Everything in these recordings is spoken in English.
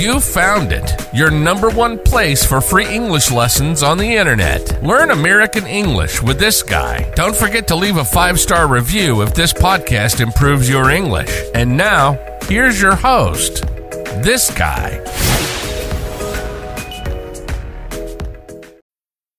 You found it, your number one place for free English lessons on the internet. Learn American English with this guy. Don't forget to leave a five star review if this podcast improves your English. And now, here's your host, this guy.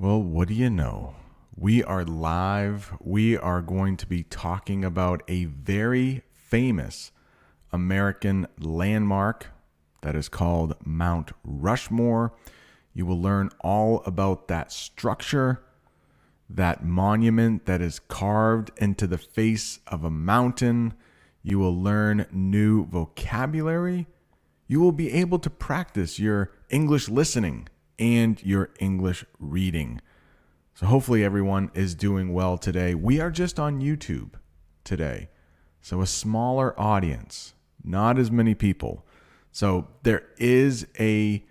Well, what do you know? We are live. We are going to be talking about a very famous American landmark that is called Mount Rushmore. You will learn all about that structure, that monument that is carved into the face of a mountain. You will learn new vocabulary. You will be able to practice your English listening and your English reading. So, hopefully, everyone is doing well today. We are just on YouTube today, so a smaller audience, not as many people. So, there is a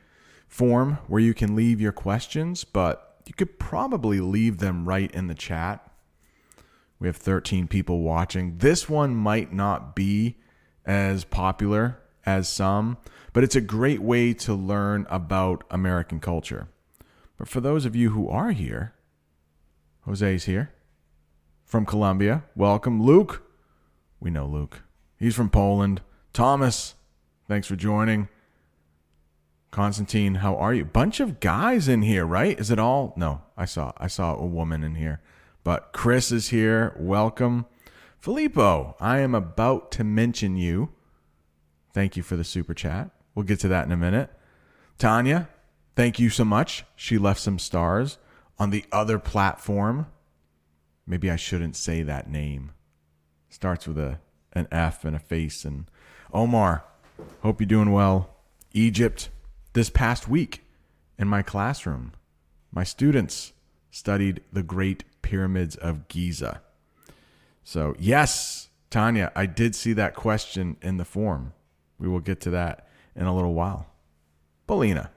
form where you can leave your questions, but you could probably leave them right in the chat. We have 13 people watching. This one might not be as popular as some, but it's a great way to learn about American culture. But for those of you who are here, Jose's here from Colombia. Welcome. Luke, we know Luke. He's from Poland. Thomas, thanks for joining. Constantine, how are you? Bunch of guys in here, right? Is it all? No, I saw I saw a woman in here. But Chris is here. Welcome. Filippo, I am about to mention you. Thank you for the super chat. We'll get to that in a minute. Tanya, thank you so much. She left some stars on the other platform. Maybe I shouldn't say that name. Starts with a an F and a face and Omar, hope you're doing well. Egypt this past week in my classroom. My students studied the Great Pyramids of Giza. So, yes, Tanya, I did see that question in the form. We will get to that in a little while. Belina,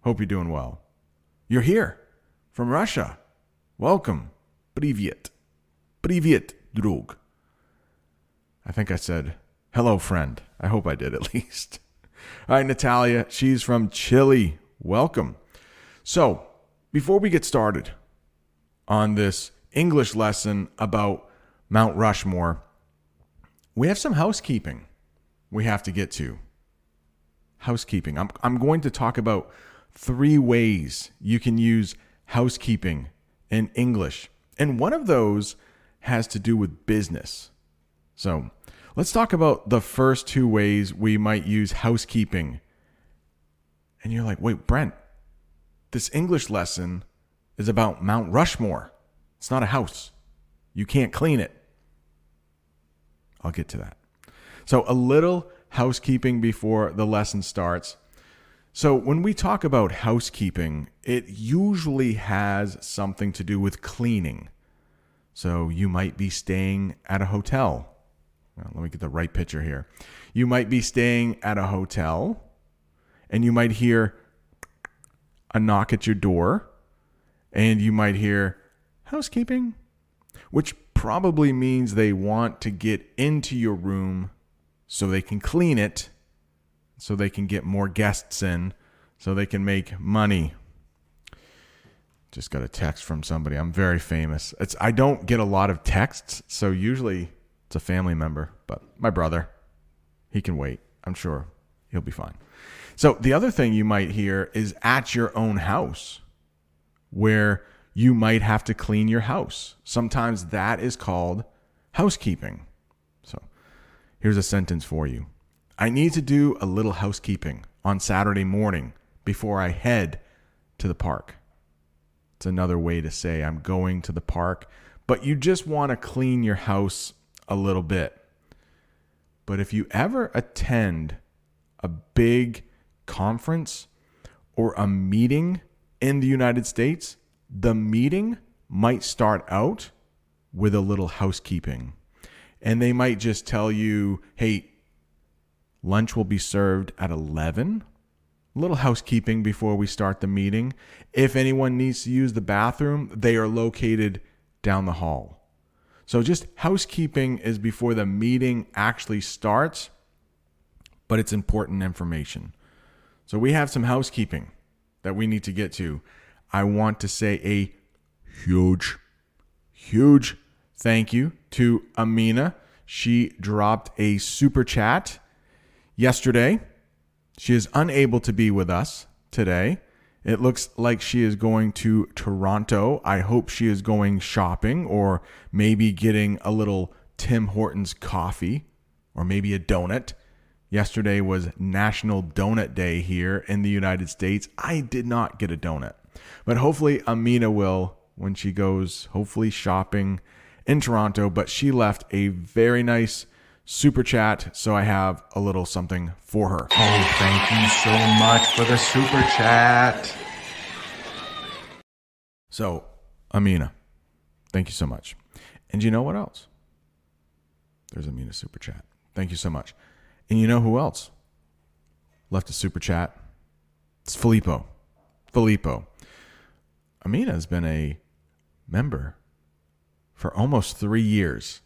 hope you're doing well. You're here from Russia. Welcome. Privyet. Privyet, drug. I think I said, hello, friend. I hope I did at least. All right, Natalia, she's from Chile. Welcome. So, before we get started on this English lesson about Mount Rushmore, we have some housekeeping we have to get to. Housekeeping. I'm, I'm going to talk about three ways you can use housekeeping in English. And one of those has to do with business. So let's talk about the first two ways we might use housekeeping. And you're like, wait, Brent, this English lesson is about Mount Rushmore. It's not a house. You can't clean it. I'll get to that. So, a little housekeeping before the lesson starts. So, when we talk about housekeeping, it usually has something to do with cleaning. So, you might be staying at a hotel. Well, let me get the right picture here. You might be staying at a hotel and you might hear a knock at your door and you might hear housekeeping, which probably means they want to get into your room so they can clean it, so they can get more guests in, so they can make money. Just got a text from somebody. I'm very famous. It's I don't get a lot of texts, so usually it's a family member, but my brother, he can wait. I'm sure he'll be fine. So the other thing you might hear is at your own house where you might have to clean your house. Sometimes that is called housekeeping. Here's a sentence for you I need to do a little housekeeping on Saturday morning before I head to the park. It's another way to say I'm going to the park, but you just want to clean your house a little bit. But if you ever attend a big conference or a meeting in the United States, the meeting might start out with a little housekeeping. And they might just tell you, hey, lunch will be served at 11. A little housekeeping before we start the meeting. If anyone needs to use the bathroom, they are located down the hall. So just housekeeping is before the meeting actually starts, but it's important information. So we have some housekeeping that we need to get to. I want to say a huge, huge thank you to Amina. She dropped a super chat yesterday. She is unable to be with us today. It looks like she is going to Toronto. I hope she is going shopping or maybe getting a little Tim Hortons coffee or maybe a donut. Yesterday was National Donut Day here in the United States. I did not get a donut, but hopefully Amina will when she goes, hopefully shopping in Toronto. But she left a very nice super chat, so I have a little something for her. Oh, thank you so much for the super chat. So, Amina, thank you so much. And you know what else? There's Amina super chat. Thank you so much. And you know who else left a super chat? It's Filippo. Filippo. Amina has been a member for almost three years.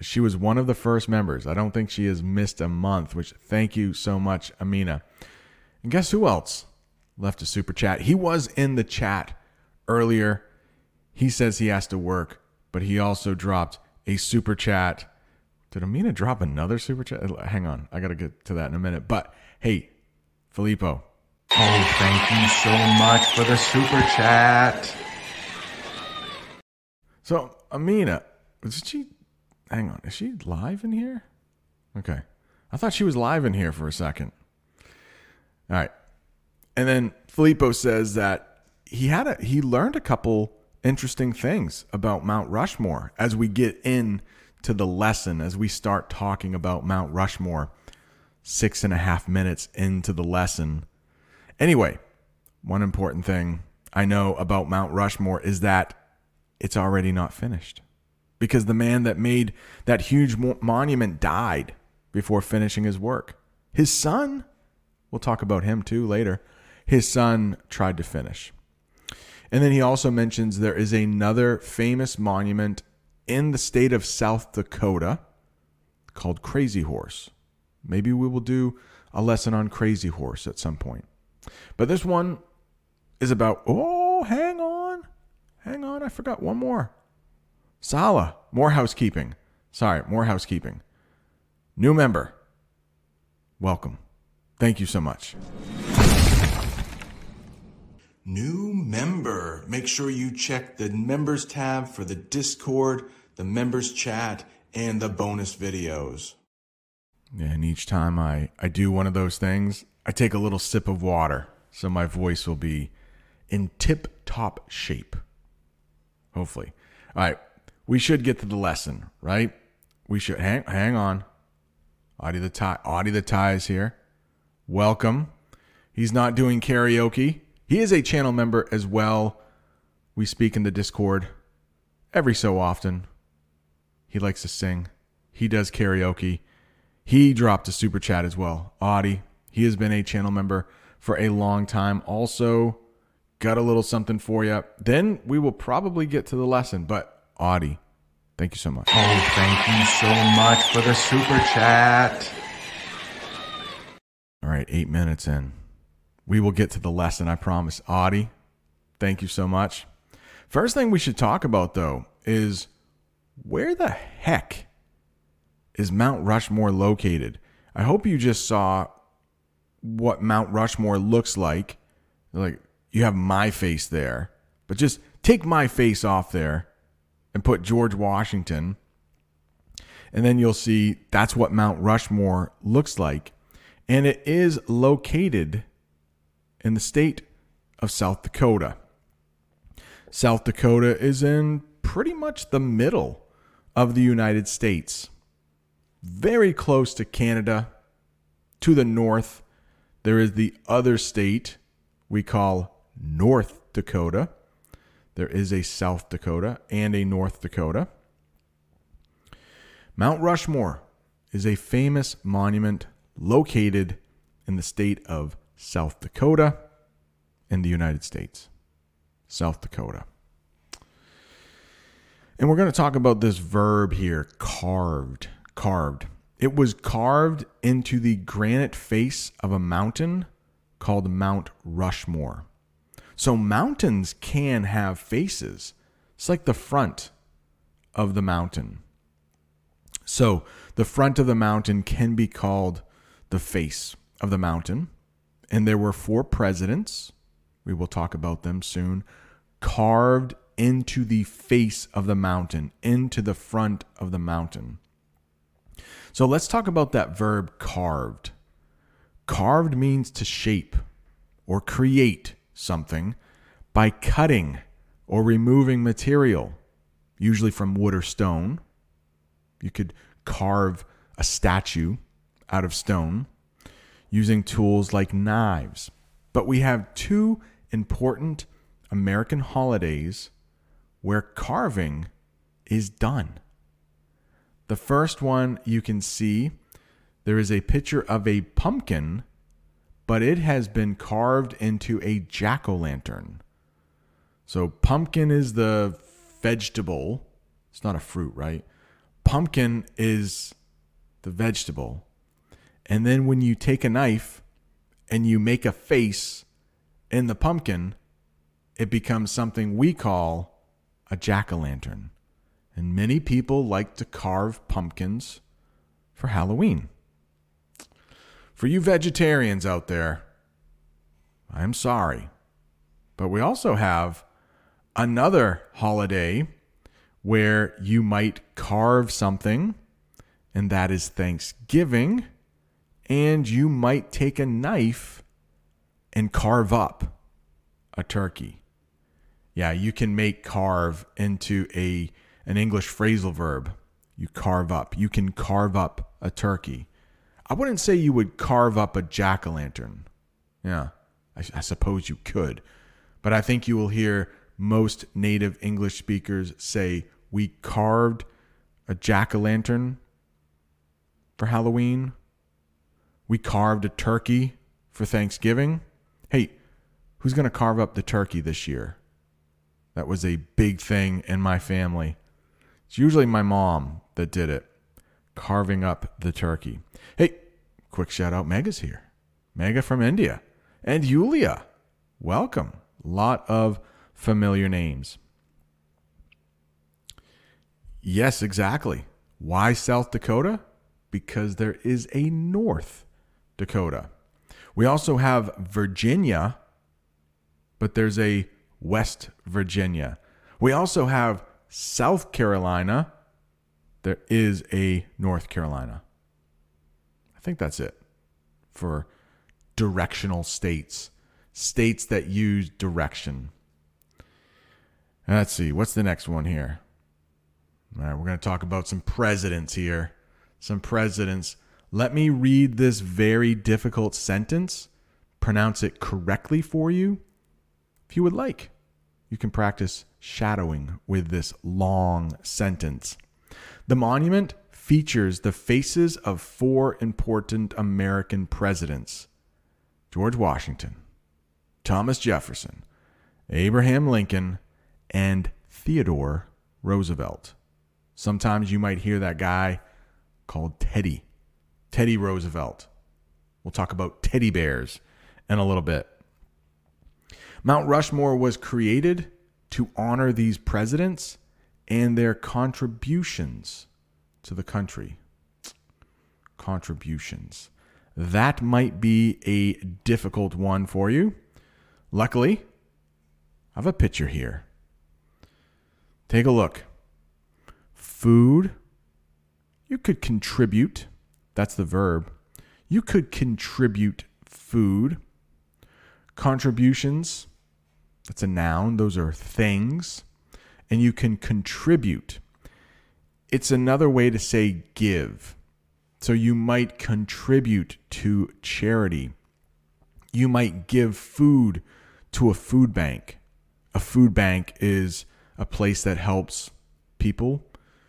She was one of the first members. I don't think she has missed a month, which thank you so much, Amina. And guess who else left a super chat? He was in the chat earlier. He says he has to work, but he also dropped a super chat. Did Amina drop another super chat? Hang on. I got to get to that in a minute. But hey, Filippo. Oh, thank you so much for the super chat. So, Amina, did she hang on, is she live in here? Okay. I thought she was live in here for a second. All right. And then Filippo says that he had a he learned a couple interesting things about Mount Rushmore as we get in to the lesson, as we start talking about Mount Rushmore six and a half minutes into the lesson. Anyway, one important thing I know about Mount Rushmore is that it's already not finished because the man that made that huge monument died before finishing his work. His son, we'll talk about him too later, his son tried to finish. And then he also mentions there is another famous monument in the state of South Dakota called Crazy Horse. Maybe we will do a lesson on Crazy Horse at some point. But this one is about, oh, hang on. Hang on, I forgot one more. Sala, more housekeeping. Sorry, more housekeeping. New member. Welcome. Thank you so much. New member. Make sure you check the members tab for the Discord, the members chat, and the bonus videos. And each time I, I do one of those things, I take a little sip of water so my voice will be in tip top shape. Hopefully. All right, we should get to the lesson, right? We should hang hang on. Audie the tie Audie the tie is here. Welcome. He's not doing karaoke. He is a channel member as well. We speak in the Discord every so often. He likes to sing. He does karaoke. He dropped a super chat as well. Audie, he has been a channel member for a long time. Also, got a little something for you. Then we will probably get to the lesson, but Audie. Thank you so much. Oh, thank you so much for the super chat. All right, eight minutes in. We will get to the lesson, I promise. Audie, thank you so much. First thing we should talk about, though, is where the heck is Mount Rushmore located? I hope you just saw what Mount Rushmore looks like. Like, you have my face there, but just take my face off there and put George Washington. And then you'll see that's what Mount Rushmore looks like. And it is located in the state of South Dakota. South Dakota is in pretty much the middle of the United States, very close to Canada, to the north. There is the other state we call North Dakota. There is a South Dakota and a North Dakota. Mount Rushmore is a famous monument located in the state of South Dakota in the United States. South Dakota. And we're going to talk about this verb here carved. Carved. It was carved into the granite face of a mountain called Mount Rushmore. So mountains can have faces. It's like the front of the mountain. So the front of the mountain can be called the face of the mountain. And there were four presidents, we will talk about them soon, carved into the face of the mountain, into the front of the mountain. So let's talk about that verb carved. Carved means to shape or create something by cutting or removing material, usually from wood or stone. You could carve a statue out of stone using tools like knives. But we have two important American holidays where carving is done. The first one you can see, there is a picture of a pumpkin, but it has been carved into a jack o' lantern. So, pumpkin is the vegetable. It's not a fruit, right? Pumpkin is the vegetable. And then when you take a knife and you make a face in the pumpkin, it becomes something we call a jack o' lantern. And many people like to carve pumpkins for Halloween. For you vegetarians out there, I'm sorry. But we also have another holiday where you might carve something, and that is Thanksgiving. And you might take a knife and carve up a turkey. Yeah, you can make carve into a an English phrasal verb. You carve up. You can carve up a turkey. I wouldn't say you would carve up a jack o' lantern. Yeah, I, I, suppose you could. But I think you will hear most native English speakers say, We carved a jack o' lantern for Halloween. We carved a turkey for Thanksgiving. Hey, who's going to carve up the turkey this year? That was a big thing in my family. It's usually my mom that did it, carving up the turkey. Hey, quick shout out Mega's here. Mega from India. And Yulia. Welcome. Lot of familiar names. Yes, exactly. Why South Dakota? Because there is a North Dakota. We also have Virginia, but there's a West Virginia. We also have South Carolina, there is a North Carolina. I think that's it for directional states, states that use direction. Let's see, what's the next one here? All right, we're going to talk about some presidents here. Some presidents. Let me read this very difficult sentence, pronounce it correctly for you, if you would like. You can practice shadowing with this long sentence. The monument features the faces of four important American presidents George Washington, Thomas Jefferson, Abraham Lincoln, and Theodore Roosevelt. Sometimes you might hear that guy called Teddy, Teddy Roosevelt. We'll talk about teddy bears in a little bit. Mount Rushmore was created to honor these presidents and their contributions to the country. Contributions. That might be a difficult one for you. Luckily, I have a picture here. Take a look. Food. You could contribute. That's the verb. You could contribute food. Contributions that's a noun, those are things. And you can contribute. It's another way to say give. So you might contribute to charity. You might give food to a food bank. A food bank is a place that helps people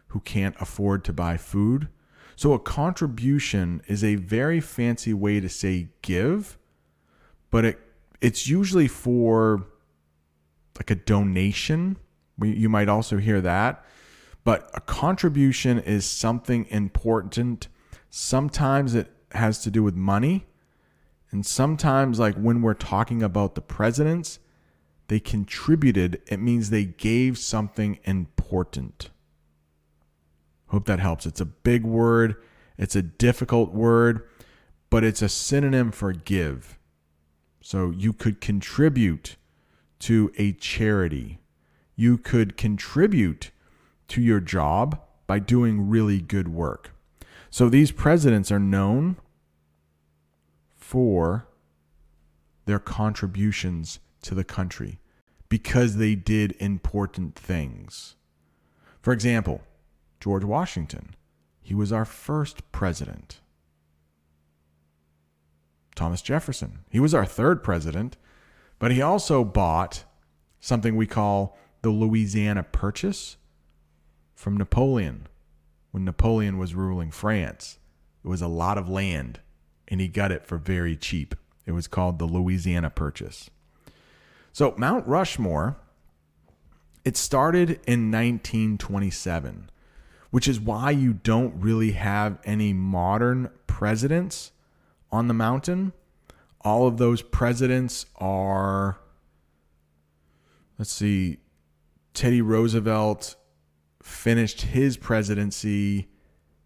who can't afford to buy food. So a contribution is a very fancy way to say give, but it it's usually for like a donation. You might also hear that. But a contribution is something important. Sometimes it has to do with money. And sometimes, like when we're talking about the presidents, they contributed. It means they gave something important. Hope that helps. It's a big word, it's a difficult word, but it's a synonym for give. So you could contribute to a charity. You could contribute to your job by doing really good work. So these presidents are known for their contributions to the country because they did important things. For example, George Washington, he was our first president. Thomas Jefferson, he was our third president, but he also bought something we call the Louisiana Purchase from Napoleon when Napoleon was ruling France. It was a lot of land, and he got it for very cheap. It was called the Louisiana Purchase. So, Mount Rushmore, it started in 1927, which is why you don't really have any modern presidents on the mountain. All of those presidents are, let's see, Teddy Roosevelt finished his presidency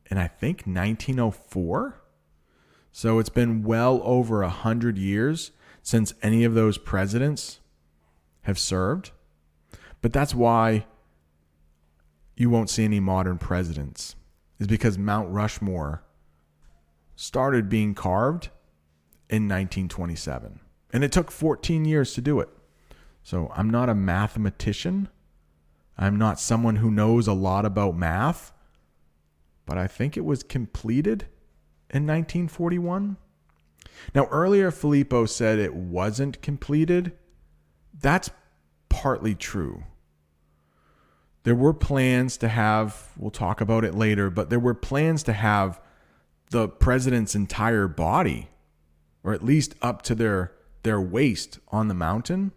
in, I think, 1904. So it's been well over a hundred years since any of those presidents have served. But that's why you won't see any modern presidents, is because Mount Rushmore started being carved in 1927. And it took 14 years to do it. So I'm not a mathematician. I'm not someone who knows a lot about math. But I think it was completed in 1941. Now, earlier, Filippo said it wasn't completed that's partly true. There were plans to have, we'll talk about it later, but there were plans to have the president's entire body, or at least up to their, their waist on the mountain.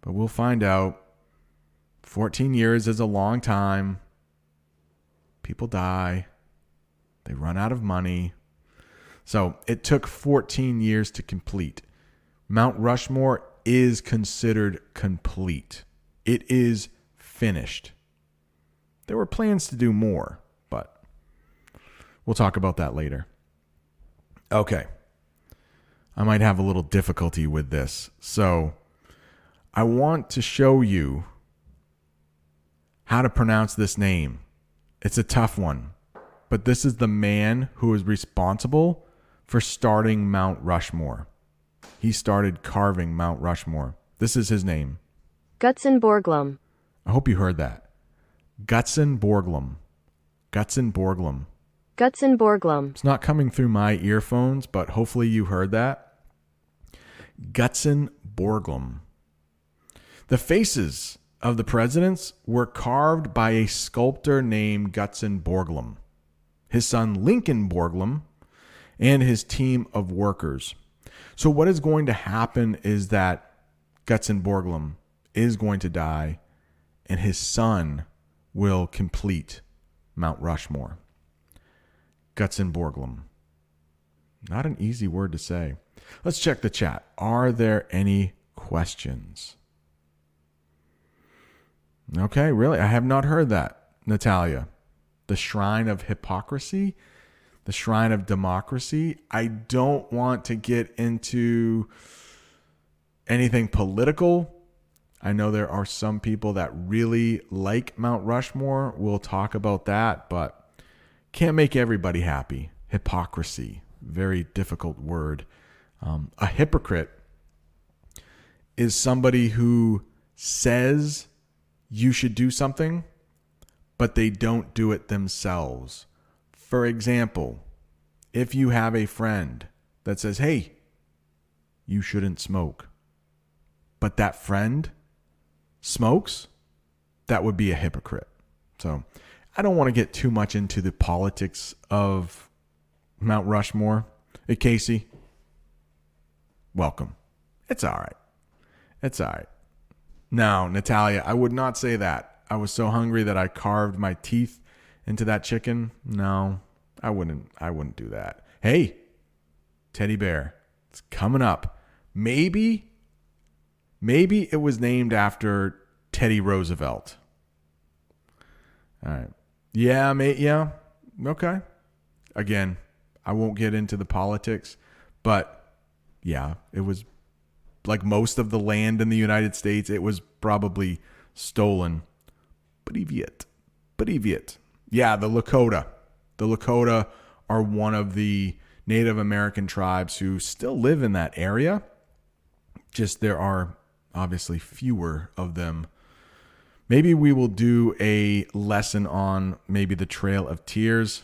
But we'll find out. 14 years is a long time. People die, they run out of money. So it took 14 years to complete. Mount Rushmore is considered complete. It is finished. There were plans to do more, but we'll talk about that later. Okay. I might have a little difficulty with this. So I want to show you how to pronounce this name. It's a tough one, but this is the man who is responsible for starting Mount Rushmore he started carving Mount Rushmore. This is his name. Gutzon Borglum. I hope you heard that. Gutzon Borglum. Gutzon Borglum. Gutzon Borglum. It's not coming through my earphones, but hopefully you heard that. Gutzon Borglum. The faces of the presidents were carved by a sculptor named Gutzon Borglum, his son Lincoln Borglum, and his team of workers. So what is going to happen is that Gutzon Borglum is going to die, and his son will complete Mount Rushmore. Gutzon Borglum. Not an easy word to say. Let's check the chat. Are there any questions? Okay, really? I have not heard that, Natalia. The shrine of hypocrisy? the shrine of democracy. I don't want to get into anything political. I know there are some people that really like Mount Rushmore. We'll talk about that, but can't make everybody happy. Hypocrisy, very difficult word. Um, a hypocrite is somebody who says you should do something, but they don't do it themselves. For example, if you have a friend that says, Hey, you shouldn't smoke. But that friend smokes, that would be a hypocrite. So I don't want to get too much into the politics of Mount Rushmore. Hey, Casey, welcome. It's all right. It's all right. No, Natalia, I would not say that. I was so hungry that I carved my teeth into that chicken. No, I wouldn't. I wouldn't do that. Hey, teddy bear, it's coming up. Maybe, maybe it was named after Teddy Roosevelt. All right. Yeah, mate. Yeah. Okay. Again, I won't get into the politics, but yeah, it was like most of the land in the United States, it was probably stolen. Privyet. Privyet. Yeah, the Lakota. The Lakota are one of the Native American tribes who still live in that area. Just there are obviously fewer of them. Maybe we will do a lesson on maybe the Trail of Tears.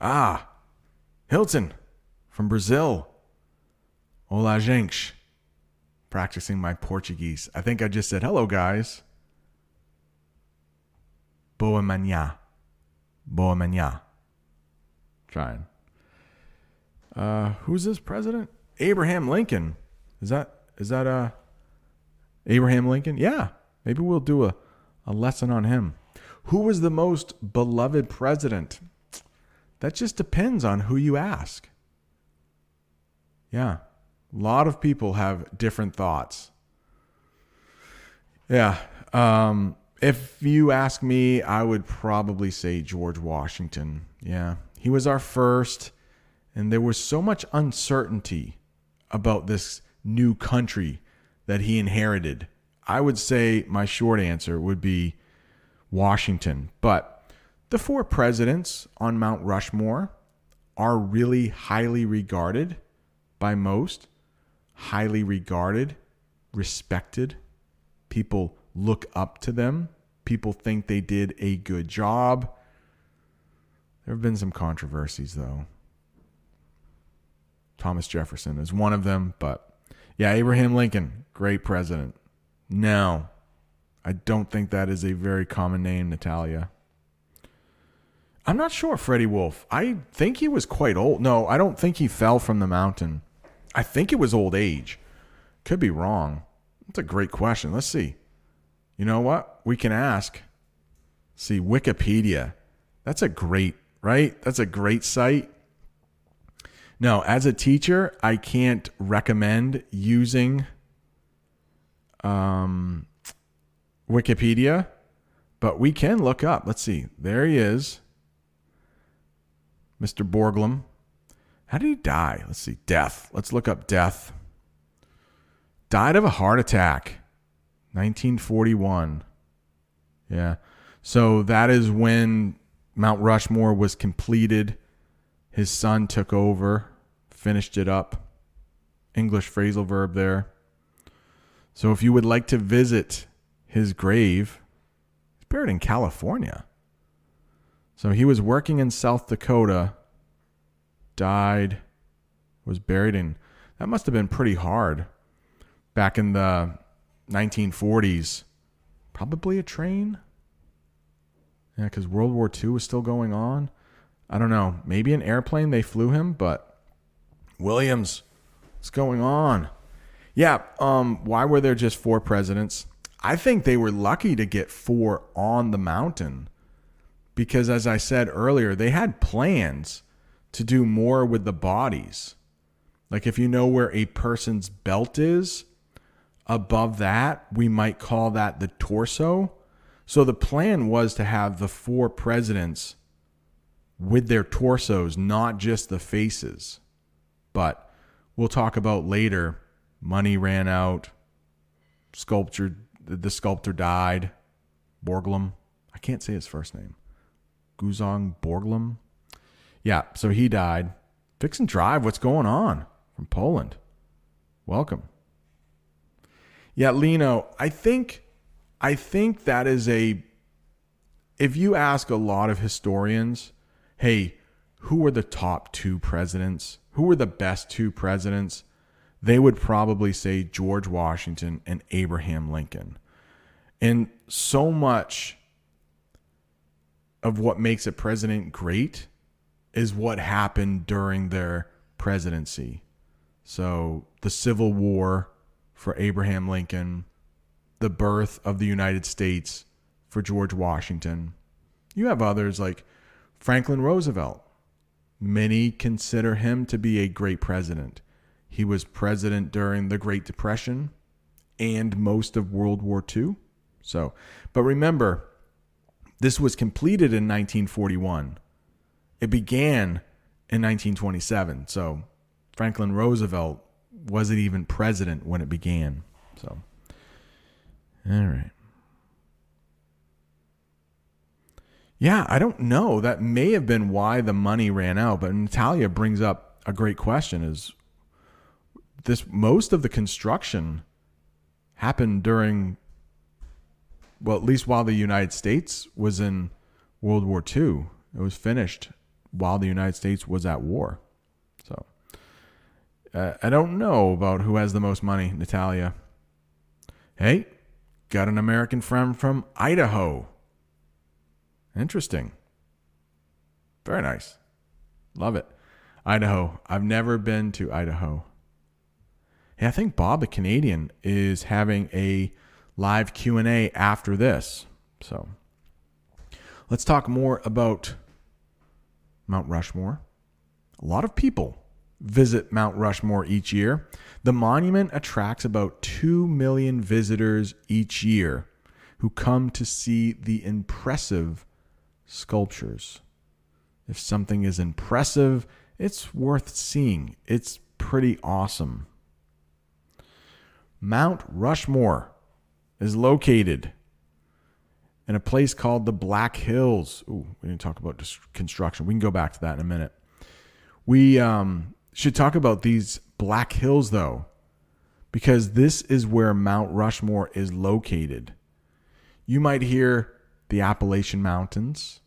Ah, Hilton from Brazil. Olá, gente practicing my Portuguese. I think I just said, hello, guys. Boa manhã. Boa manhã. Trying. Uh, who's this president? Abraham Lincoln. Is that is that uh Abraham Lincoln? Yeah. Maybe we'll do a, a lesson on him. Who was the most beloved president? That just depends on who you ask. Yeah. A lot of people have different thoughts. Yeah. Um, if you ask me, I would probably say George Washington. Yeah. He was our first, and there was so much uncertainty about this new country that he inherited. I would say my short answer would be Washington. But the four presidents on Mount Rushmore are really highly regarded by most highly regarded, respected. People look up to them. People think they did a good job. There have been some controversies, though. Thomas Jefferson is one of them, but yeah, Abraham Lincoln, great president. No, I don't think that is a very common name, Natalia. I'm not sure, Freddie Wolf. I think he was quite old. No, I don't think he fell from the mountain. I think it was old age. Could be wrong. That's a great question. Let's see. You know what? We can ask. See, Wikipedia. That's a great, right? That's a great site. No, as a teacher, I can't recommend using um, Wikipedia, but we can look up. Let's see. There he is. Mr. Borglum. How did he die? Let's see. Death. Let's look up death. Died of a heart attack. 1941. Yeah. So that is when Mount Rushmore was completed. His son took over, finished it up. English phrasal verb there. So if you would like to visit his grave, he's buried in California. So he was working in South Dakota died, was buried in. That must have been pretty hard back in the 1940s. Probably a train. Yeah, because World War II was still going on. I don't know. Maybe an airplane they flew him, but Williams, what's going on? Yeah, um, why were there just four presidents? I think they were lucky to get four on the mountain because, as I said earlier, they had plans to do more with the bodies. Like if you know where a person's belt is, above that, we might call that the torso. So the plan was to have the four presidents with their torsos, not just the faces. But we'll talk about later. Money ran out. Sculpture, the sculptor died. Borglum. I can't say his first name. Guzong Borglum. Yeah, so he died. Fix and Drive, what's going on from Poland? Welcome. Yeah, Lino, I think I think that is a if you ask a lot of historians, hey, who were the top two presidents? Who were the best two presidents? they would probably say George Washington and Abraham Lincoln. And so much of what makes a president great is what happened during their presidency. So, the Civil War for Abraham Lincoln, the birth of the United States for George Washington. You have others like Franklin Roosevelt. Many consider him to be a great president. He was president during the Great Depression and most of World War II. So, but remember, this was completed in 1941. It began in 1927. So, Franklin Roosevelt wasn't even president when it began. So, all right. Yeah, I don't know. That may have been why the money ran out. But Natalia brings up a great question: is this most of the construction happened during well, at least while the United States was in World War II. It was finished while the United States was at war. So uh, I don't know about who has the most money, Natalia. Hey, got an American friend from Idaho. Interesting. Very nice. Love it. Idaho. I've never been to Idaho. Hey, I think Bob the Canadian is having a live Q&A after this. So, let's talk more about Mount Rushmore. A lot of people visit Mount Rushmore each year. The monument attracts about 2 million visitors each year who come to see the impressive sculptures. If something is impressive, it's worth seeing. It's pretty awesome. Mount Rushmore is located in a place called the Black Hills. Ooh, we didn't talk about construction. We can go back to that in a minute. We um, should talk about these Black Hills, though, because this is where Mount Rushmore is located. You might hear the Appalachian Mountains,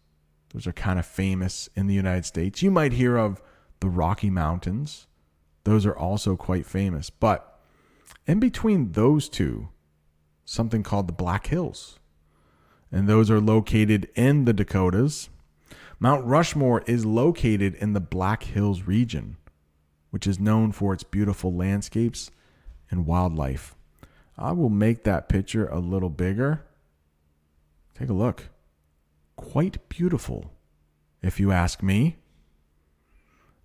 those are kind of famous in the United States. You might hear of the Rocky Mountains, those are also quite famous. But in between those two, something called the Black Hills. And those are located in the Dakotas. Mount Rushmore is located in the Black Hills region, which is known for its beautiful landscapes and wildlife. I will make that picture a little bigger. Take a look. Quite beautiful, if you ask me.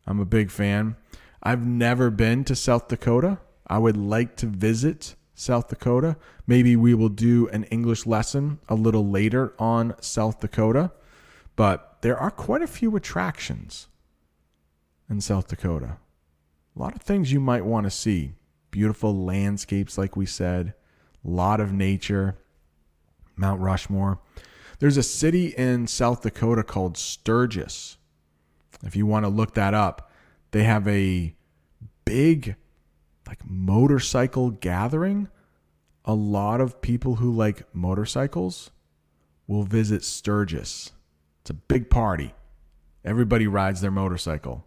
I'm a big fan. I've never been to South Dakota. I would like to visit South Dakota. Maybe we will do an English lesson a little later on South Dakota, but there are quite a few attractions in South Dakota. A lot of things you might want to see. Beautiful landscapes, like we said, a lot of nature, Mount Rushmore. There's a city in South Dakota called Sturgis. If you want to look that up, they have a big like motorcycle gathering, a lot of people who like motorcycles will visit Sturgis. It's a big party. Everybody rides their motorcycle.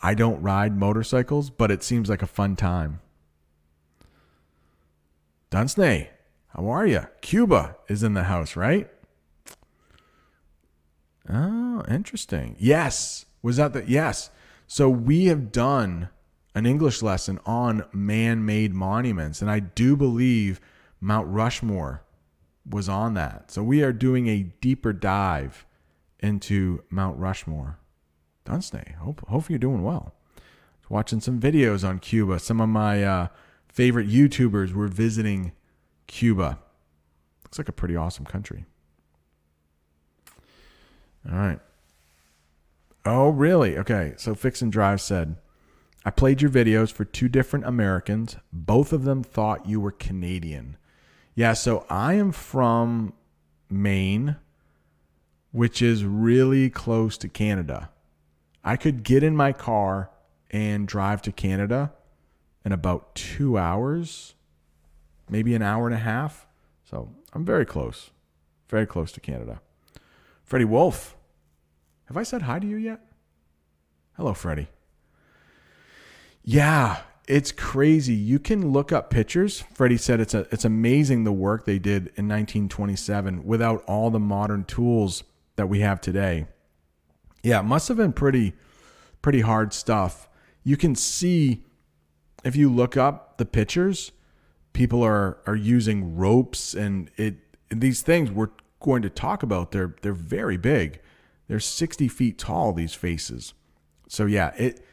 I don't ride motorcycles, but it seems like a fun time. Dunsney, how are you? Cuba is in the house, right? Oh, interesting. Yes. Was that the yes? So we have done an English lesson on man made monuments. And I do believe Mount Rushmore was on that. So we are doing a deeper dive into Mount Rushmore. Dunsney, hope, hope you're doing well. Watching some videos on Cuba. Some of my uh, favorite YouTubers were visiting Cuba. Looks like a pretty awesome country. All right. Oh, really? Okay. So Fix and Drive said, I played your videos for two different Americans. Both of them thought you were Canadian. Yeah, so I am from Maine, which is really close to Canada. I could get in my car and drive to Canada in about two hours, maybe an hour and a half. So I'm very close, very close to Canada. Freddie Wolf, have I said hi to you yet? Hello, Freddie. Yeah, it's crazy. You can look up pictures. Freddie said it's a, it's amazing the work they did in 1927 without all the modern tools that we have today. Yeah, it must have been pretty pretty hard stuff. You can see if you look up the pictures, people are are using ropes and it these things we're going to talk about. They're they're very big. They're 60 feet tall. These faces. So yeah, it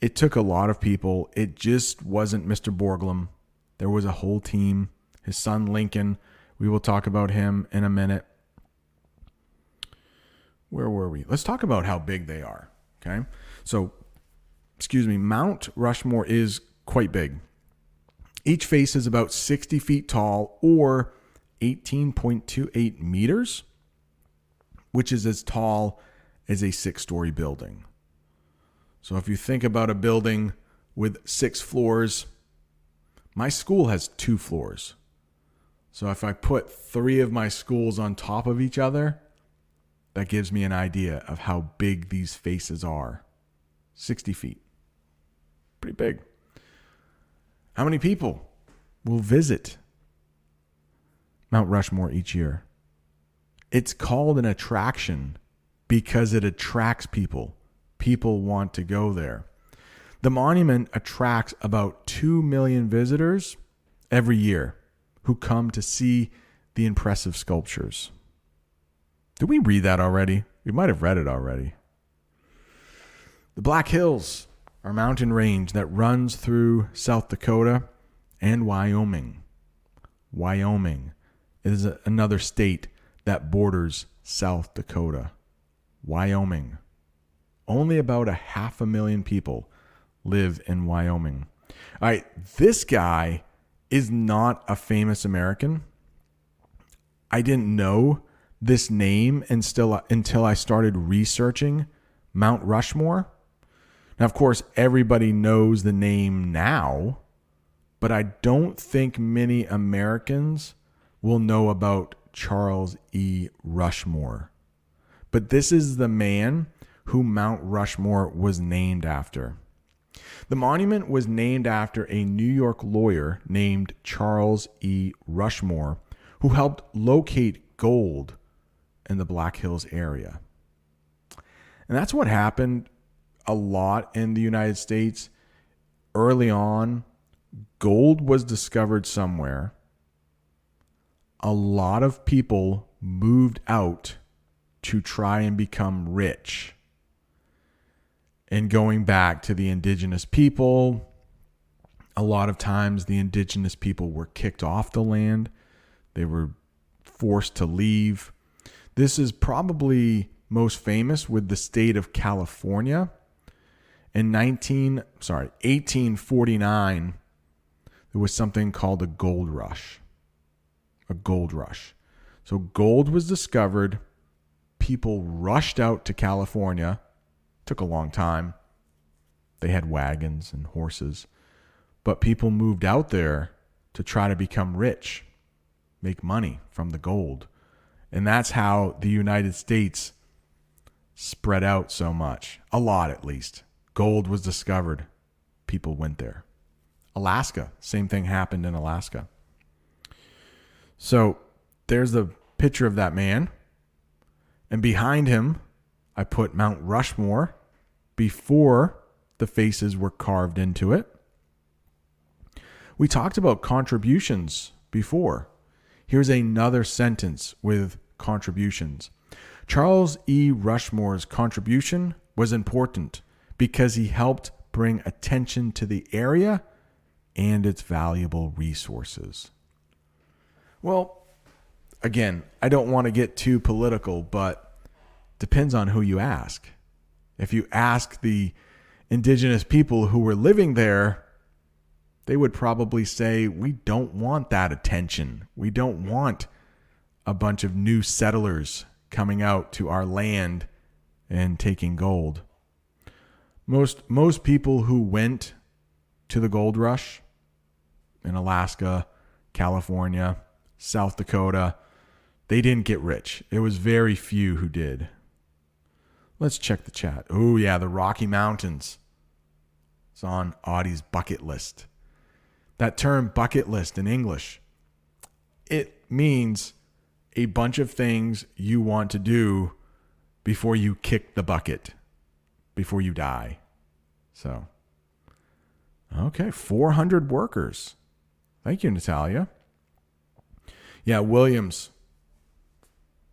it took a lot of people. It just wasn't Mr. Borglum. There was a whole team. His son Lincoln. We will talk about him in a minute. Where were we? Let's talk about how big they are. Okay. So, excuse me, Mount Rushmore is quite big. Each face is about 60 feet tall or 18.28 meters, which is as tall as a six story building. So if you think about a building with six floors, my school has two floors. So if I put three of my schools on top of each other, that gives me an idea of how big these faces are 60 feet. Pretty big. How many people will visit Mount Rushmore each year? It's called an attraction because it attracts people. People want to go there. The monument attracts about 2 million visitors every year who come to see the impressive sculptures. Did we read that already? We might have read it already. The Black Hills are a mountain range that runs through South Dakota and Wyoming. Wyoming is another state that borders South Dakota. Wyoming. Only about a half a million people live in Wyoming. All right, this guy is not a famous American. I didn't know this name until, until I started researching Mount Rushmore. Now, of course, everybody knows the name now, but I don't think many Americans will know about Charles E. Rushmore. But this is the man who Mount Rushmore was named after. The monument was named after a New York lawyer named Charles E. Rushmore, who helped locate gold in the Black Hills area. And that's what happened a lot in the United States. Early on, gold was discovered somewhere. A lot of people moved out to try and become rich. And going back to the indigenous people, a lot of times the indigenous people were kicked off the land. They were forced to leave. This is probably most famous with the state of California. In 19 sorry, 1849 there was something called a gold rush. A gold rush. So gold was discovered, people rushed out to California. Took a long time. They had wagons and horses, but people moved out there to try to become rich, make money from the gold. And that's how the United States spread out so much. A lot, at least. Gold was discovered. People went there. Alaska, same thing happened in Alaska. So there's the picture of that man. And behind him, I put Mount Rushmore before the faces were carved into it. We talked about contributions before. Here's another sentence with contributions. Charles E. Rushmore's contribution was important because he helped bring attention to the area and its valuable resources. Well, again, I don't want to get too political, but depends on who you ask. If you ask the indigenous people who were living there, they would probably say, We don't want that attention. We don't want a bunch of new settlers coming out to our land and taking gold. Most most people who went to the gold rush in Alaska, California, South Dakota, they didn't get rich. It was very few who did. Let's check the chat. Oh yeah, the Rocky Mountains. It's on Audie's bucket list. That term bucket list in English, it means a bunch of things you want to do before you kick the bucket, before you die. So, okay, 400 workers. Thank you, Natalia. Yeah, Williams.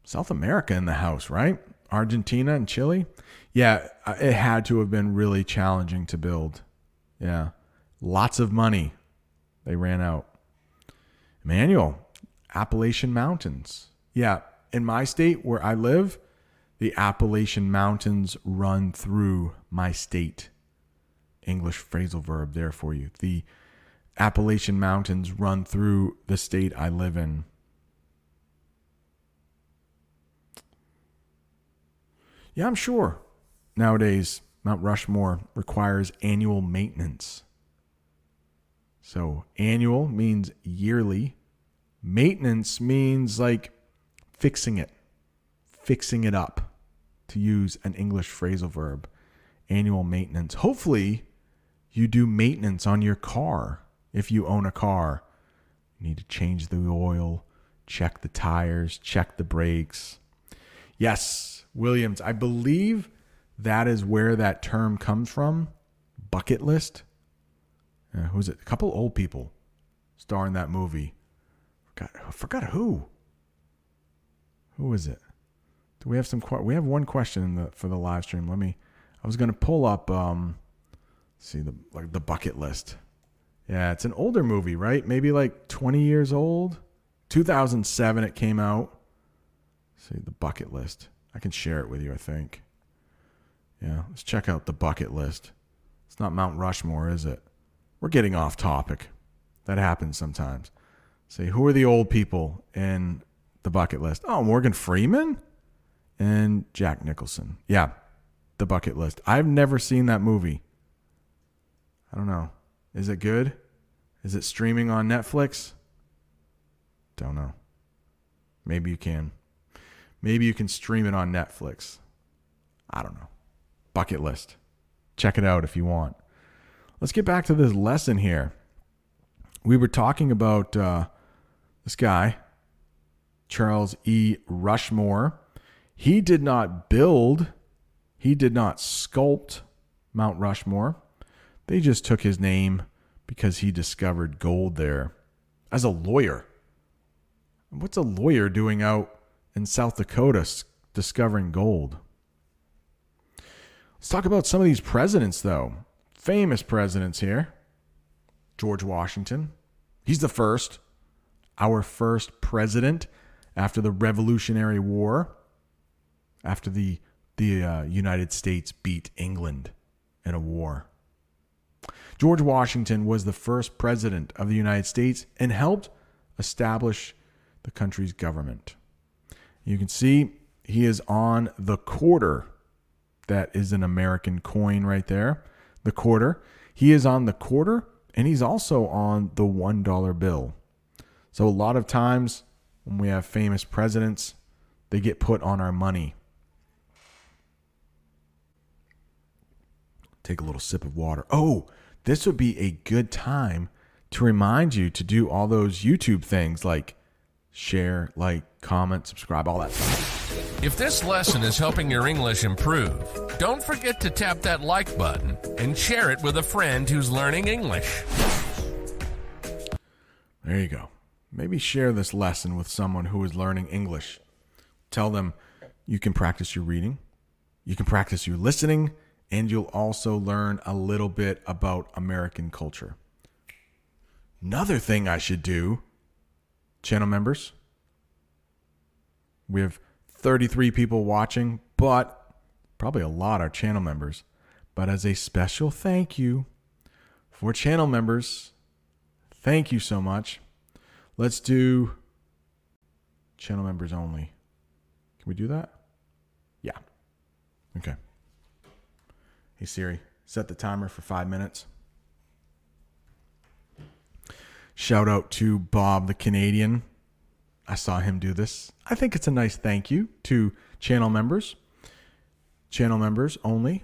South America in the house, right? Argentina and Chile. Yeah, uh, it had to have been really challenging to build. Yeah. Lots of money. They ran out. Emmanuel, Appalachian Mountains. Yeah, in my state where I live, the Appalachian Mountains run through my state. English phrasal verb there for you. The Appalachian Mountains run through the state I live in. Yeah, I'm sure. Nowadays, Mount Rushmore requires annual maintenance. So, annual means yearly. Maintenance means like fixing it, fixing it up, to use an English phrasal verb. Annual maintenance. Hopefully, you do maintenance on your car if you own a car. You need to change the oil, check the tires, check the brakes. Yes, Williams, I believe that is where that term comes from. Bucket list. Uh, who's it? A couple old people star in that movie. Forgot, I forgot who. Who is it? Do we have some? We have one question in the for the live stream. Let me. I was gonna pull up. Um, see the like the bucket list. Yeah, it's an older movie, right? Maybe like 20 years old. 2007 it came out. See the bucket list. I can share it with you, I think. Yeah, let's check out the bucket list. It's not Mount Rushmore, is it? We're getting off topic. That happens sometimes. Say, who are the old people in the bucket list? Oh, Morgan Freeman and Jack Nicholson. Yeah, the bucket list. I've never seen that movie. I don't know. Is it good? Is it streaming on Netflix? Don't know. Maybe you can. Maybe you can stream it on Netflix. I don't know. Bucket list. Check it out if you want. Let's get back to this lesson here. We were talking about uh, this guy, Charles E. Rushmore. He did not build, he did not sculpt Mount Rushmore. They just took his name because he discovered gold there as a lawyer. What's a lawyer doing out in South Dakota discovering gold? Let's talk about some of these presidents, though. Famous presidents here. George Washington. He's the first, our first president after the Revolutionary War, after the, the uh, United States beat England in a war. George Washington was the first president of the United States and helped establish the country's government. You can see he is on the quarter. That is an American coin right there. The quarter. He is on the quarter and he's also on the $1 bill. So a lot of times when we have famous presidents, they get put on our money. Take a little sip of water. Oh, this would be a good time to remind you to do all those YouTube things like share, like, comment, subscribe, all that stuff. If this lesson is helping your English improve, don't forget to tap that like button and share it with a friend who's learning English. There you go. Maybe share this lesson with someone who is learning English. Tell them you can practice your reading, you can practice your listening, and you'll also learn a little bit about American culture. Another thing I should do, channel members, we have 33 people watching, but probably a lot are channel members. But as a special thank you for channel members, thank you so much. Let's do channel members only. Can we do that? Yeah. Okay. Hey Siri, set the timer for five minutes. Shout out to Bob the Canadian. I saw him do this. I think it's a nice thank you to channel members. Channel members only.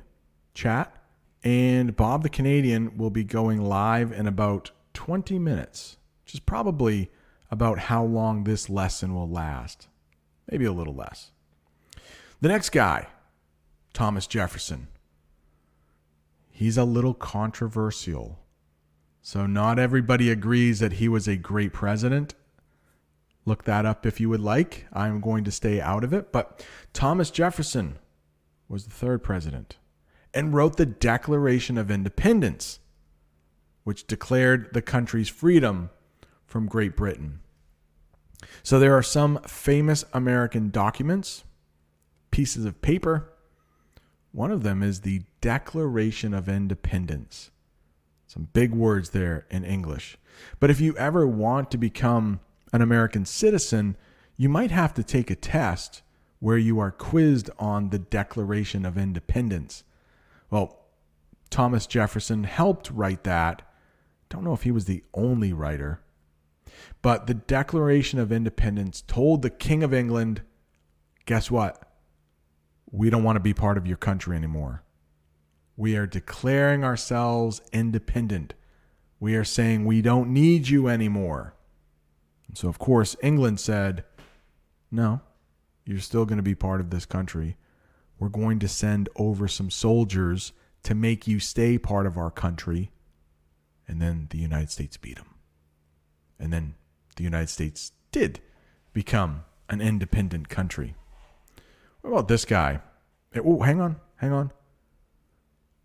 Chat. And Bob the Canadian will be going live in about 20 minutes, which is probably about how long this lesson will last. Maybe a little less. The next guy, Thomas Jefferson. He's a little controversial. So, not everybody agrees that he was a great president. Look that up if you would like. I'm going to stay out of it. But Thomas Jefferson was the third president and wrote the Declaration of Independence, which declared the country's freedom from Great Britain. So there are some famous American documents, pieces of paper. One of them is the Declaration of Independence. Some big words there in English. But if you ever want to become an American citizen, you might have to take a test where you are quizzed on the Declaration of Independence. Well, Thomas Jefferson helped write that. Don't know if he was the only writer. But the Declaration of Independence told the King of England, guess what? We don't want to be part of your country anymore. We are declaring ourselves independent. We are saying we don't need you anymore. And so, of course, England said, no, you're still going to be part of this country. We're going to send over some soldiers to make you stay part of our country. And then the United States beat them. And then the United States did become an independent country. What about this guy? Oh, hang on, hang on.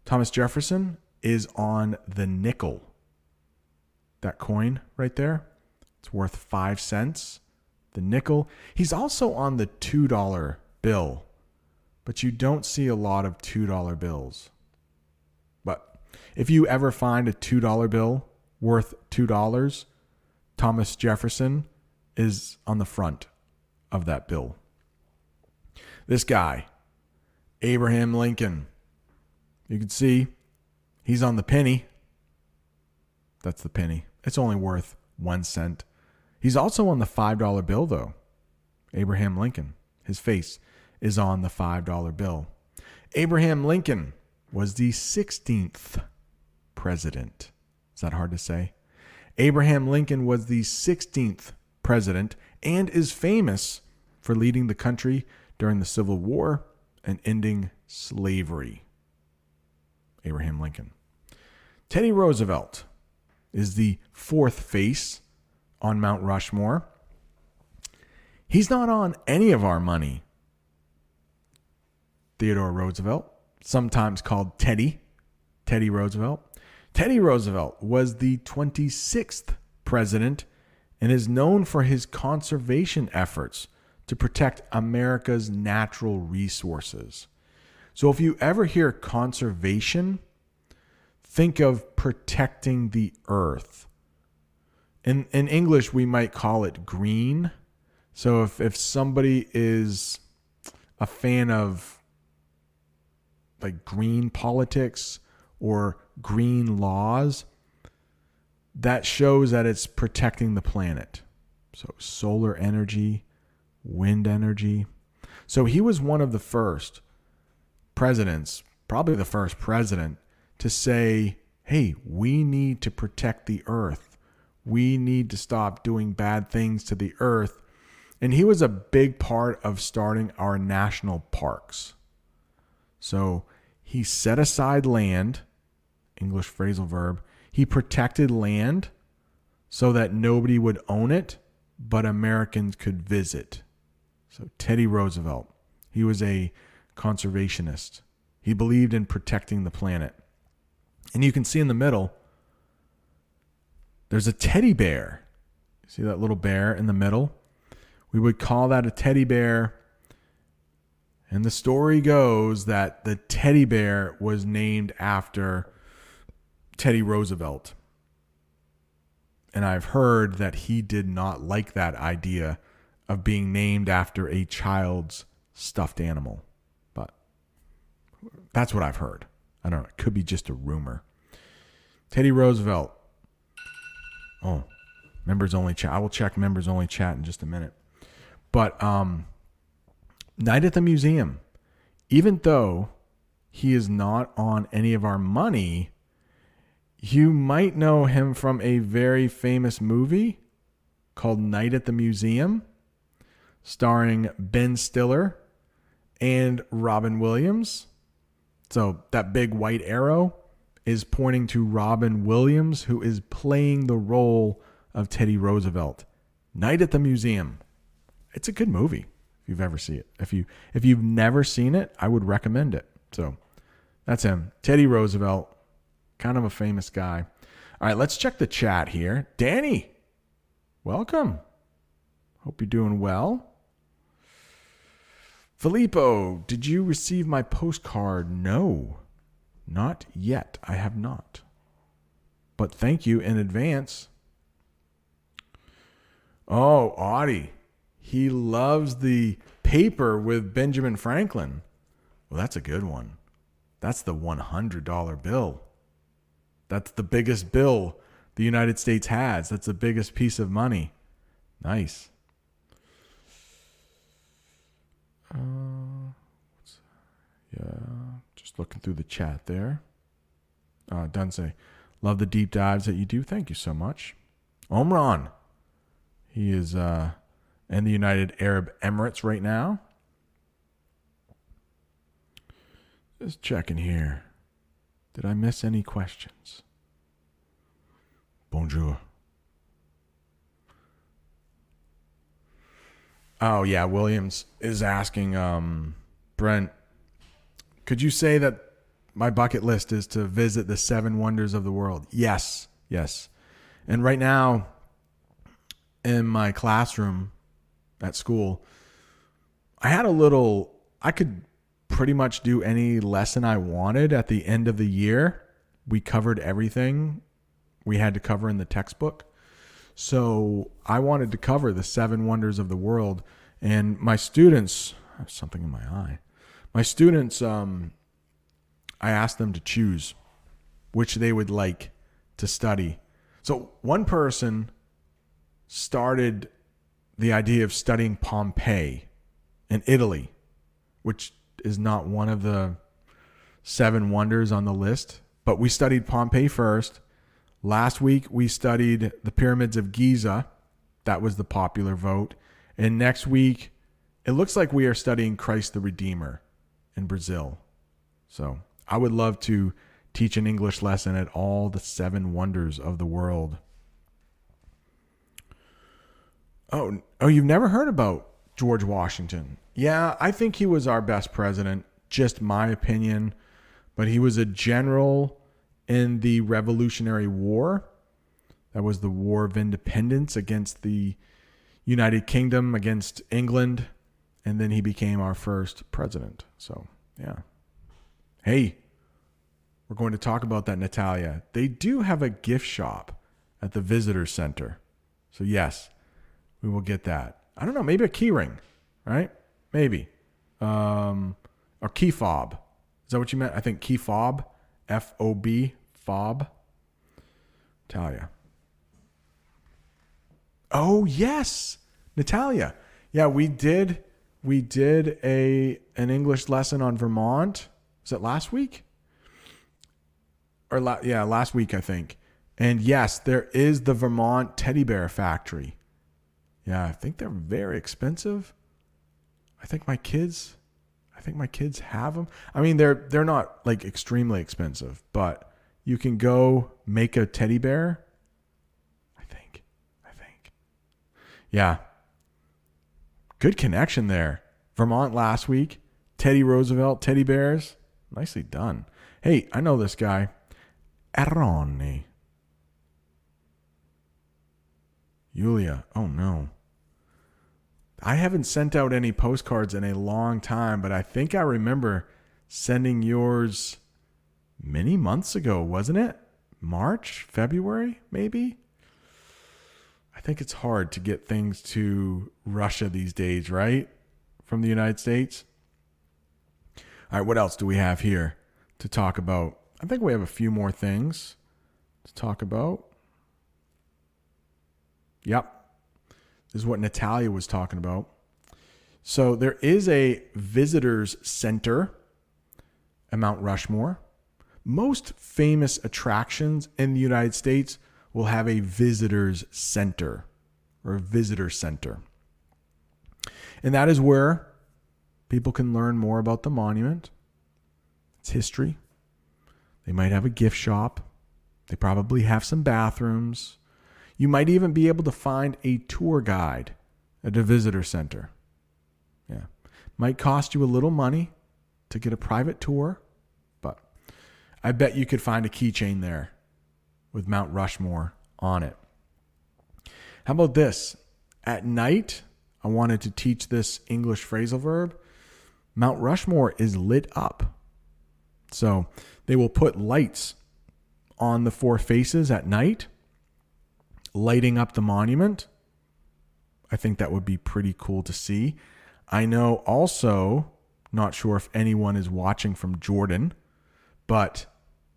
Thomas Jefferson is on the nickel. That coin right there, it's worth five cents. The nickel. He's also on the $2 bill but you don't see a lot of $2 bills. But if you ever find a $2 bill worth $2, Thomas Jefferson is on the front of that bill. This guy, Abraham Lincoln, you can see he's on the penny. That's the penny. It's only worth one cent. He's also on the $5 bill, though. Abraham Lincoln, his face is on the $5 bill. Abraham Lincoln was the 16th president. Is that hard to say? Abraham Lincoln was the 16th president and is famous for leading the country during the Civil War and ending slavery. Abraham Lincoln. Teddy Roosevelt is the fourth face on Mount Rushmore. He's not on any of our money Theodore Roosevelt, sometimes called Teddy, Teddy Roosevelt. Teddy Roosevelt was the 26th president and is known for his conservation efforts to protect America's natural resources. So if you ever hear conservation, think of protecting the earth. In, in English, we might call it green. So if, if somebody is a fan of like green politics or green laws, that shows that it's protecting the planet. So, solar energy, wind energy. So, he was one of the first presidents, probably the first president, to say, hey, we need to protect the earth. We need to stop doing bad things to the earth. And he was a big part of starting our national parks. So he set aside land, English phrasal verb. He protected land so that nobody would own it, but Americans could visit. So, Teddy Roosevelt, he was a conservationist. He believed in protecting the planet. And you can see in the middle, there's a teddy bear. See that little bear in the middle? We would call that a teddy bear and the story goes that the teddy bear was named after Teddy Roosevelt. And I've heard that he did not like that idea of being named after a child's stuffed animal. But that's what I've heard. I don't know. It could be just a rumor. Teddy Roosevelt. Oh, members only chat. I will check members only chat in just a minute. But um, Night at the Museum, even though he is not on any of our money, you might know him from a very famous movie called Night at the Museum, starring Ben Stiller and Robin Williams. So that big white arrow is pointing to Robin Williams, who is playing the role of Teddy Roosevelt. Night at the Museum. It's a good movie if you've ever seen it. If you if you've never seen it, I would recommend it. So that's him. Teddy Roosevelt, kind of a famous guy. All right, let's check the chat here. Danny, welcome. Hope you're doing well. Filippo, did you receive my postcard? No, not yet. I have not. But thank you in advance. Oh, Audie. He loves the paper with Benjamin Franklin. Well, that's a good one. That's the $100 bill. That's the biggest bill the United States has. That's the biggest piece of money. Nice. Uh, yeah, just looking through the chat there. Uh, Dunse, love the deep dives that you do. Thank you so much. Omran, he is uh, in the United Arab Emirates right now. Just checking here. Did I miss any questions? Bonjour. Oh yeah, Williams is asking um, Brent, could you say that my bucket list is to visit the seven wonders of the world? Yes, yes. And right now, in my classroom at school, I had a little, I could pretty much do any lesson I wanted at the end of the year. We covered everything we had to cover in the textbook. So I wanted to cover the seven wonders of the world. And my students, something in my eye, my students, um, I asked them to choose which they would like to study. So one person started the idea of studying Pompeii in Italy, which is not one of the seven wonders on the list, but we studied Pompeii first. Last week we studied the pyramids of Giza. That was the popular vote. And next week, it looks like we are studying Christ the Redeemer in Brazil. So I would love to teach an English lesson at all the seven wonders of the world. Oh, oh, you've never heard about George Washington? Yeah, I think he was our best president, just my opinion. But he was a general in the Revolutionary War. That was the War of Independence against the United Kingdom, against England. And then he became our first president. So, yeah. Hey, we're going to talk about that, Natalia. They do have a gift shop at the visitor center. So, yes, we will get that. I don't know, maybe a key ring, right? Maybe. Um, or key fob. Is that what you meant? I think key fob, F O B, fob. Natalia. Oh yes, Natalia. Yeah, we did. We did a an English lesson on Vermont. Was it last week? Or la- yeah, last week I think. And yes, there is the Vermont teddy bear factory. Yeah, I think they're very expensive. I think my kids, I think my kids have them. I mean, they're they're not like extremely expensive, but you can go make a teddy bear. I think. I think. Yeah. Good connection there. Vermont last week. Teddy Roosevelt, teddy bears. Nicely done. Hey, I know this guy. Aroni. Yulia. Oh no. I haven't sent out any postcards in a long time, but I think I remember sending yours many months ago, wasn't it? March, February, maybe? I think it's hard to get things to Russia these days, right? From the United States. All right, what else do we have here to talk about? I think we have a few more things to talk about. Yep. This is what Natalia was talking about. So there is a visitors center at Mount Rushmore. Most famous attractions in the United States will have a visitors center or a visitor center. And that is where people can learn more about the monument, its history. They might have a gift shop. They probably have some bathrooms. You might even be able to find a tour guide at a visitor center. Yeah. Might cost you a little money to get a private tour, but I bet you could find a keychain there with Mount Rushmore on it. How about this? At night, I wanted to teach this English phrasal verb. Mount Rushmore is lit up. So they will put lights on the four faces at night, lighting up the monument. I think that would be pretty cool to see. I know also, not sure if anyone is watching from Jordan, but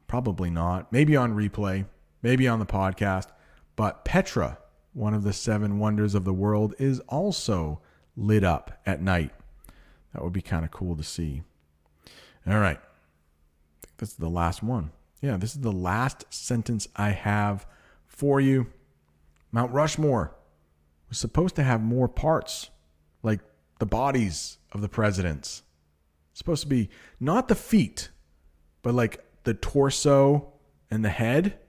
probably not. Maybe on replay, maybe on the podcast. But Petra, one of the seven wonders of the world, is also lit up at night. That would be kind of cool to see. All right. I think this is the last one. Yeah, this is the last sentence I have for you. Mount Rushmore was supposed to have more parts, like the bodies of the presidents. Supposed to be not the feet, but like the torso and the head,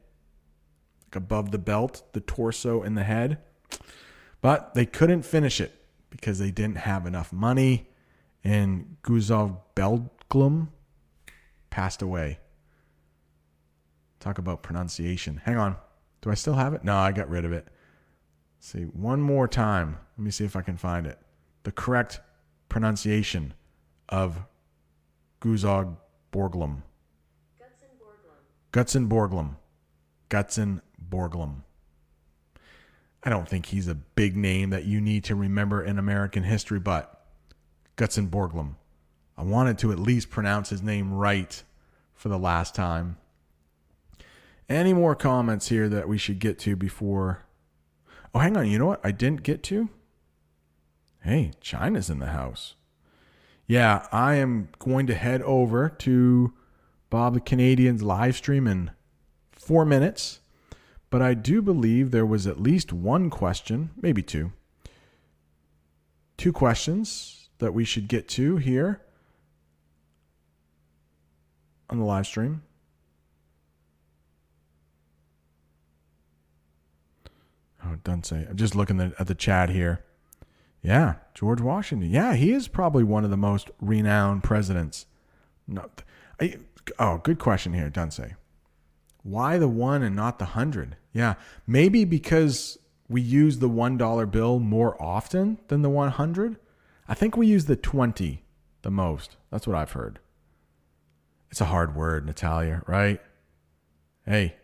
like above the belt, the torso and the head. But they couldn't finish it because they didn't have enough money, and Guzov Belglum passed away. Talk about pronunciation. Hang on. Do I still have it? No, I got rid of it. Let's see, one more time. Let me see if I can find it. The correct pronunciation of Guzog Borglum. Gutzon Borglum. Gutzon Borglum. I don't think he's a big name that you need to remember in American history, but Gutzon Borglum. I wanted to at least pronounce his name right for the last time. Any more comments here that we should get to before? Oh, hang on. You know what I didn't get to? Hey, China's in the house. Yeah, I am going to head over to Bob the Canadian's live stream in four minutes. But I do believe there was at least one question, maybe two. Two questions that we should get to here on the live stream. Oh, Dunsey. I'm just looking at the chat here. Yeah, George Washington. Yeah, he is probably one of the most renowned presidents. No, I, oh, good question here, Dunsey. Why the one and not the hundred? Yeah, maybe because we use the one dollar bill more often than the one hundred. I think we use the twenty the most. That's what I've heard. It's a hard word, Natalia, right? Hey,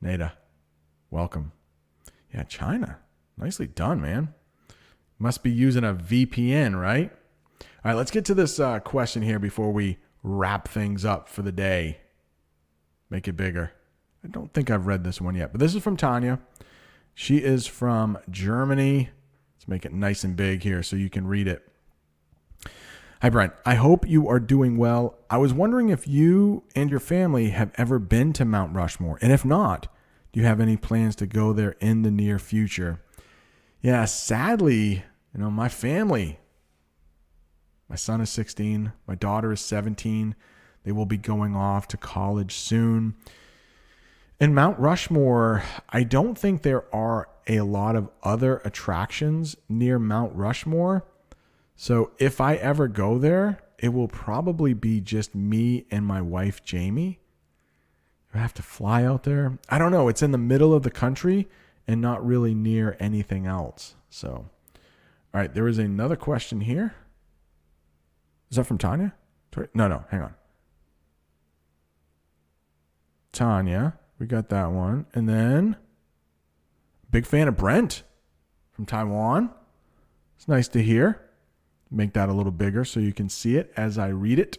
Nada. Welcome. Yeah, China. Nicely done, man. Must be using a VPN, right? All right, let's get to this uh, question here before we wrap things up for the day. Make it bigger. I don't think I've read this one yet, but this is from Tanya. She is from Germany. Let's make it nice and big here so you can read it. Hi, Brent. I hope you are doing well. I was wondering if you and your family have ever been to Mount Rushmore, and if not, do you have any plans to go there in the near future? Yeah, sadly, you know, my family, my son is 16, my daughter is 17. They will be going off to college soon. In Mount Rushmore, I don't think there are a lot of other attractions near Mount Rushmore. So if I ever go there, it will probably be just me and my wife, Jamie. Do I have to fly out there? I don't know. It's in the middle of the country and not really near anything else. So, all right, there is another question here. Is that from Tanya? No, no, hang on. Tanya, we got that one. And then, big fan of Brent from Taiwan. It's nice to hear. Make that a little bigger so you can see it as I read it.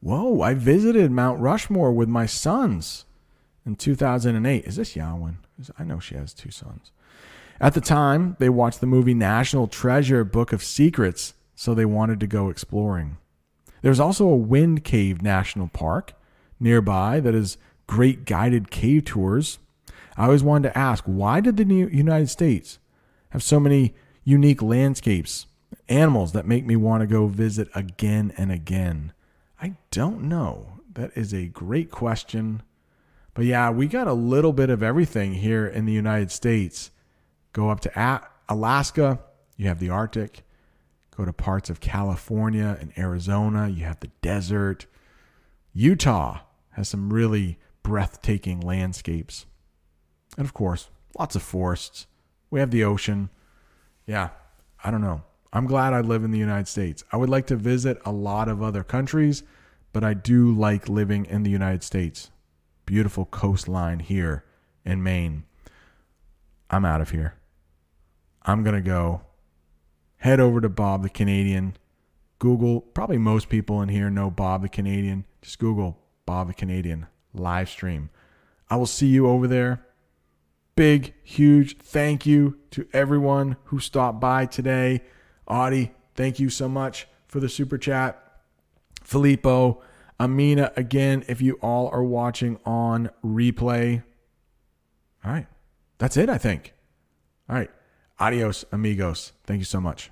Whoa, I visited Mount Rushmore with my sons in 2008. Is this Yawin? I know she has two sons. At the time, they watched the movie National Treasure Book of Secrets, so they wanted to go exploring. There's also a Wind Cave National Park nearby that is great guided cave tours. I always wanted to ask why did the United States have so many unique landscapes, animals that make me want to go visit again and again? I don't know. That is a great question. But yeah, we got a little bit of everything here in the United States. Go up to Alaska, you have the Arctic. Go to parts of California and Arizona, you have the desert. Utah has some really breathtaking landscapes. And of course, lots of forests. We have the ocean. Yeah, I don't know. I'm glad I live in the United States. I would like to visit a lot of other countries, but I do like living in the United States. Beautiful coastline here in Maine. I'm out of here. I'm going to go head over to Bob the Canadian. Google, probably most people in here know Bob the Canadian. Just Google Bob the Canadian live stream. I will see you over there. Big, huge thank you to everyone who stopped by today. Audie, thank you so much for the super chat. Filippo, Amina, again, if you all are watching on replay. All right. That's it, I think. All right. Adios, amigos. Thank you so much.